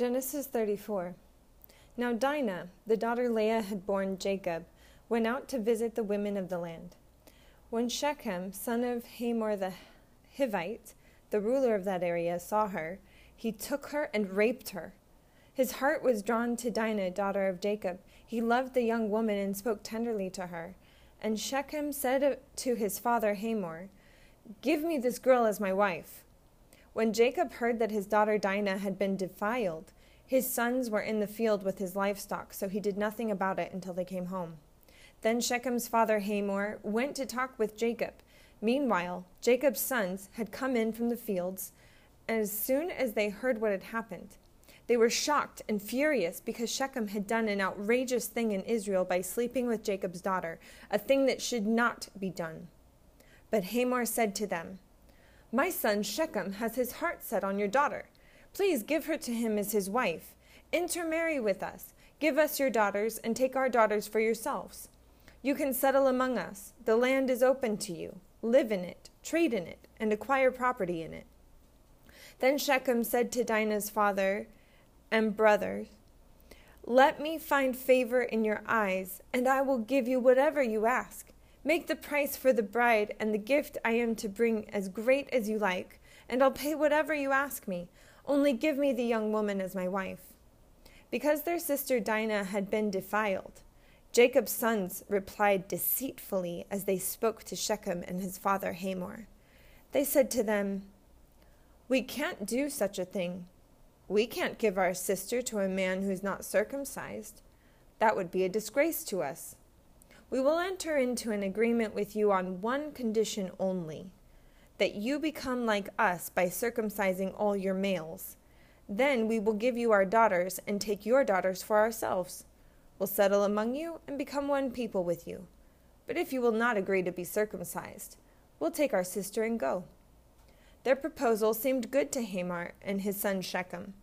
Genesis 34. Now Dinah, the daughter Leah had borne Jacob, went out to visit the women of the land. When Shechem, son of Hamor the Hivite, the ruler of that area, saw her, he took her and raped her. His heart was drawn to Dinah, daughter of Jacob. He loved the young woman and spoke tenderly to her. And Shechem said to his father Hamor, Give me this girl as my wife. When Jacob heard that his daughter Dinah had been defiled, his sons were in the field with his livestock, so he did nothing about it until they came home. Then Shechem's father Hamor went to talk with Jacob. Meanwhile, Jacob's sons had come in from the fields, and as soon as they heard what had happened, they were shocked and furious because Shechem had done an outrageous thing in Israel by sleeping with Jacob's daughter, a thing that should not be done. But Hamor said to them, my son Shechem has his heart set on your daughter. Please give her to him as his wife. Intermarry with us. Give us your daughters, and take our daughters for yourselves. You can settle among us. The land is open to you. Live in it, trade in it, and acquire property in it. Then Shechem said to Dinah's father and brothers, Let me find favor in your eyes, and I will give you whatever you ask. Make the price for the bride and the gift I am to bring as great as you like, and I'll pay whatever you ask me. Only give me the young woman as my wife. Because their sister Dinah had been defiled, Jacob's sons replied deceitfully as they spoke to Shechem and his father Hamor. They said to them, We can't do such a thing. We can't give our sister to a man who's not circumcised. That would be a disgrace to us. We will enter into an agreement with you on one condition only that you become like us by circumcising all your males. Then we will give you our daughters and take your daughters for ourselves. We'll settle among you and become one people with you. But if you will not agree to be circumcised, we'll take our sister and go. Their proposal seemed good to Hamor and his son Shechem.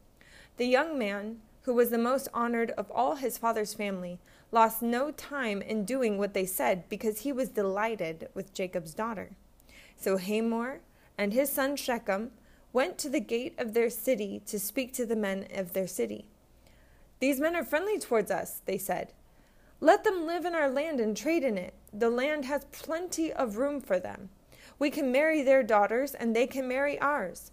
The young man, who was the most honored of all his father's family, lost no time in doing what they said because he was delighted with Jacob's daughter. So Hamor and his son Shechem went to the gate of their city to speak to the men of their city. These men are friendly towards us, they said. Let them live in our land and trade in it. The land has plenty of room for them. We can marry their daughters, and they can marry ours.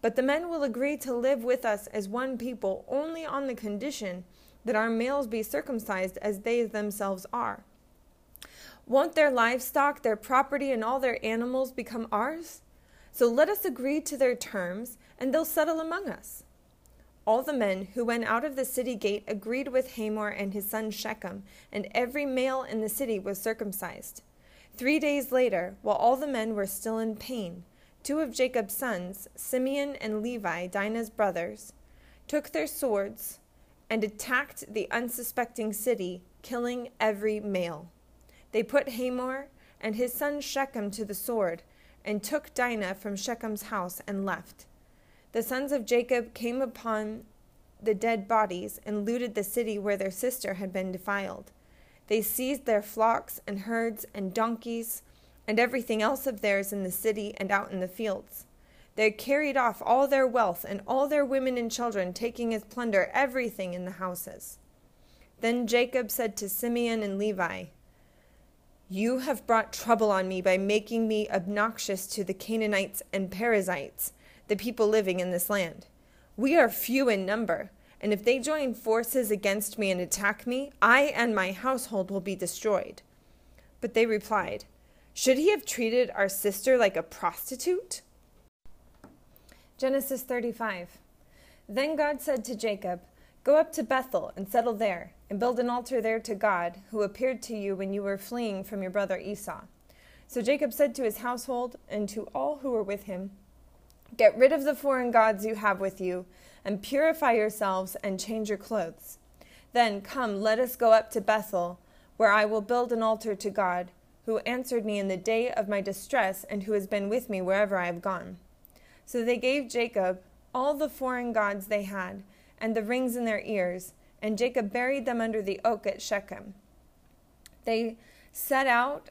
But the men will agree to live with us as one people only on the condition that our males be circumcised as they themselves are. Won't their livestock, their property, and all their animals become ours? So let us agree to their terms, and they'll settle among us. All the men who went out of the city gate agreed with Hamor and his son Shechem, and every male in the city was circumcised. Three days later, while all the men were still in pain, two of Jacob's sons, Simeon and Levi, Dinah's brothers, took their swords and attacked the unsuspecting city, killing every male. They put Hamor and his son Shechem to the sword, and took Dinah from Shechem's house and left. The sons of Jacob came upon the dead bodies and looted the city where their sister had been defiled. They seized their flocks and herds and donkeys and everything else of theirs in the city and out in the fields. They carried off all their wealth and all their women and children, taking as plunder everything in the houses. Then Jacob said to Simeon and Levi, You have brought trouble on me by making me obnoxious to the Canaanites and Perizzites, the people living in this land. We are few in number, and if they join forces against me and attack me, I and my household will be destroyed. But they replied, Should he have treated our sister like a prostitute? Genesis 35. Then God said to Jacob, Go up to Bethel and settle there, and build an altar there to God, who appeared to you when you were fleeing from your brother Esau. So Jacob said to his household and to all who were with him, Get rid of the foreign gods you have with you, and purify yourselves and change your clothes. Then come, let us go up to Bethel, where I will build an altar to God, who answered me in the day of my distress, and who has been with me wherever I have gone. So they gave Jacob all the foreign gods they had, and the rings in their ears, and Jacob buried them under the oak at Shechem. They set out,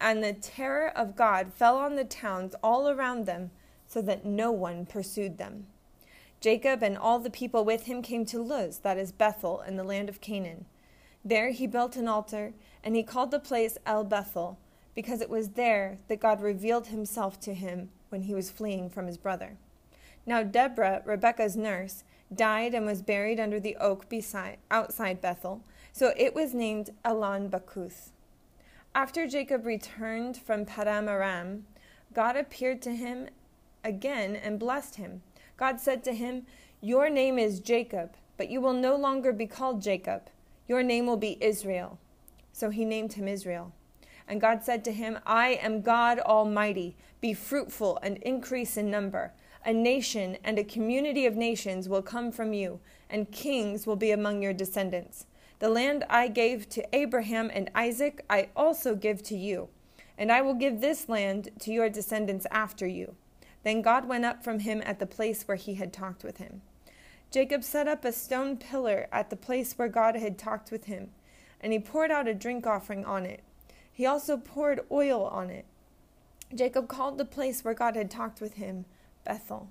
and the terror of God fell on the towns all around them, so that no one pursued them. Jacob and all the people with him came to Luz, that is Bethel, in the land of Canaan. There he built an altar, and he called the place El Bethel, because it was there that God revealed himself to him when he was fleeing from his brother. Now Deborah, Rebekah's nurse, died and was buried under the oak beside, outside Bethel, so it was named Allon Bakuth. After Jacob returned from Paddan Aram, God appeared to him again and blessed him. God said to him, Your name is Jacob, but you will no longer be called Jacob. Your name will be Israel. So he named him Israel. And God said to him, I am God Almighty. Be fruitful and increase in number. A nation and a community of nations will come from you, and kings will be among your descendants. The land I gave to Abraham and Isaac, I also give to you, and I will give this land to your descendants after you. Then God went up from him at the place where he had talked with him. Jacob set up a stone pillar at the place where God had talked with him, and he poured out a drink offering on it. He also poured oil on it. Jacob called the place where God had talked with him Bethel.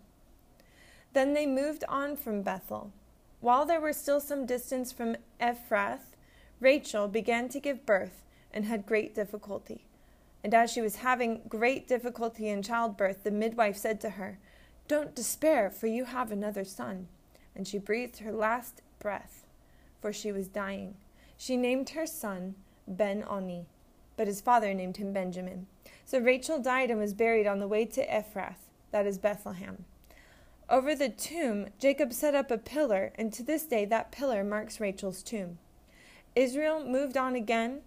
Then they moved on from Bethel. While they were still some distance from Ephrath, Rachel began to give birth and had great difficulty. And as she was having great difficulty in childbirth, the midwife said to her, Don't despair, for you have another son. And she breathed her last breath, for she was dying. She named her son Ben Oni, but his father named him Benjamin. So Rachel died and was buried on the way to Ephrath, that is Bethlehem. Over the tomb, Jacob set up a pillar, and to this day that pillar marks Rachel's tomb. Israel moved on again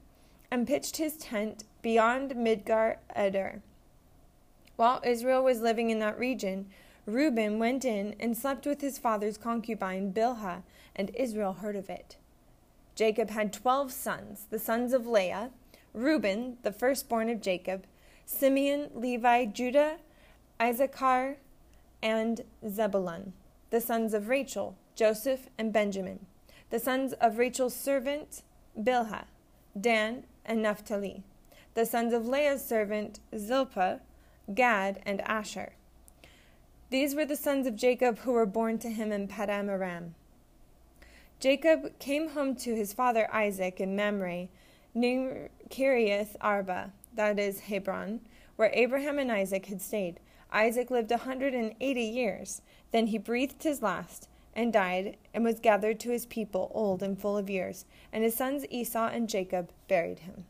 and pitched his tent beyond Migdal Eder. While Israel was living in that region, Reuben went in and slept with his father's concubine Bilhah, and Israel heard of it. Jacob had twelve sons, the sons of Leah, Reuben, the firstborn of Jacob, Simeon, Levi, Judah, Issachar, and Zebulun, the sons of Rachel, Joseph, and Benjamin, the sons of Rachel's servant, Bilhah, Dan, and Naphtali, the sons of Leah's servant, Zilpah, Gad, and Asher. These were the sons of Jacob who were born to him in Paddan Aram. Jacob came home to his father Isaac in Mamre, near Kiriath Arba, that is Hebron, where Abraham and Isaac had stayed. Isaac lived a hundred and eighty years. Then he breathed his last, and died, and was gathered to his people, old and full of years. And his sons Esau and Jacob buried him.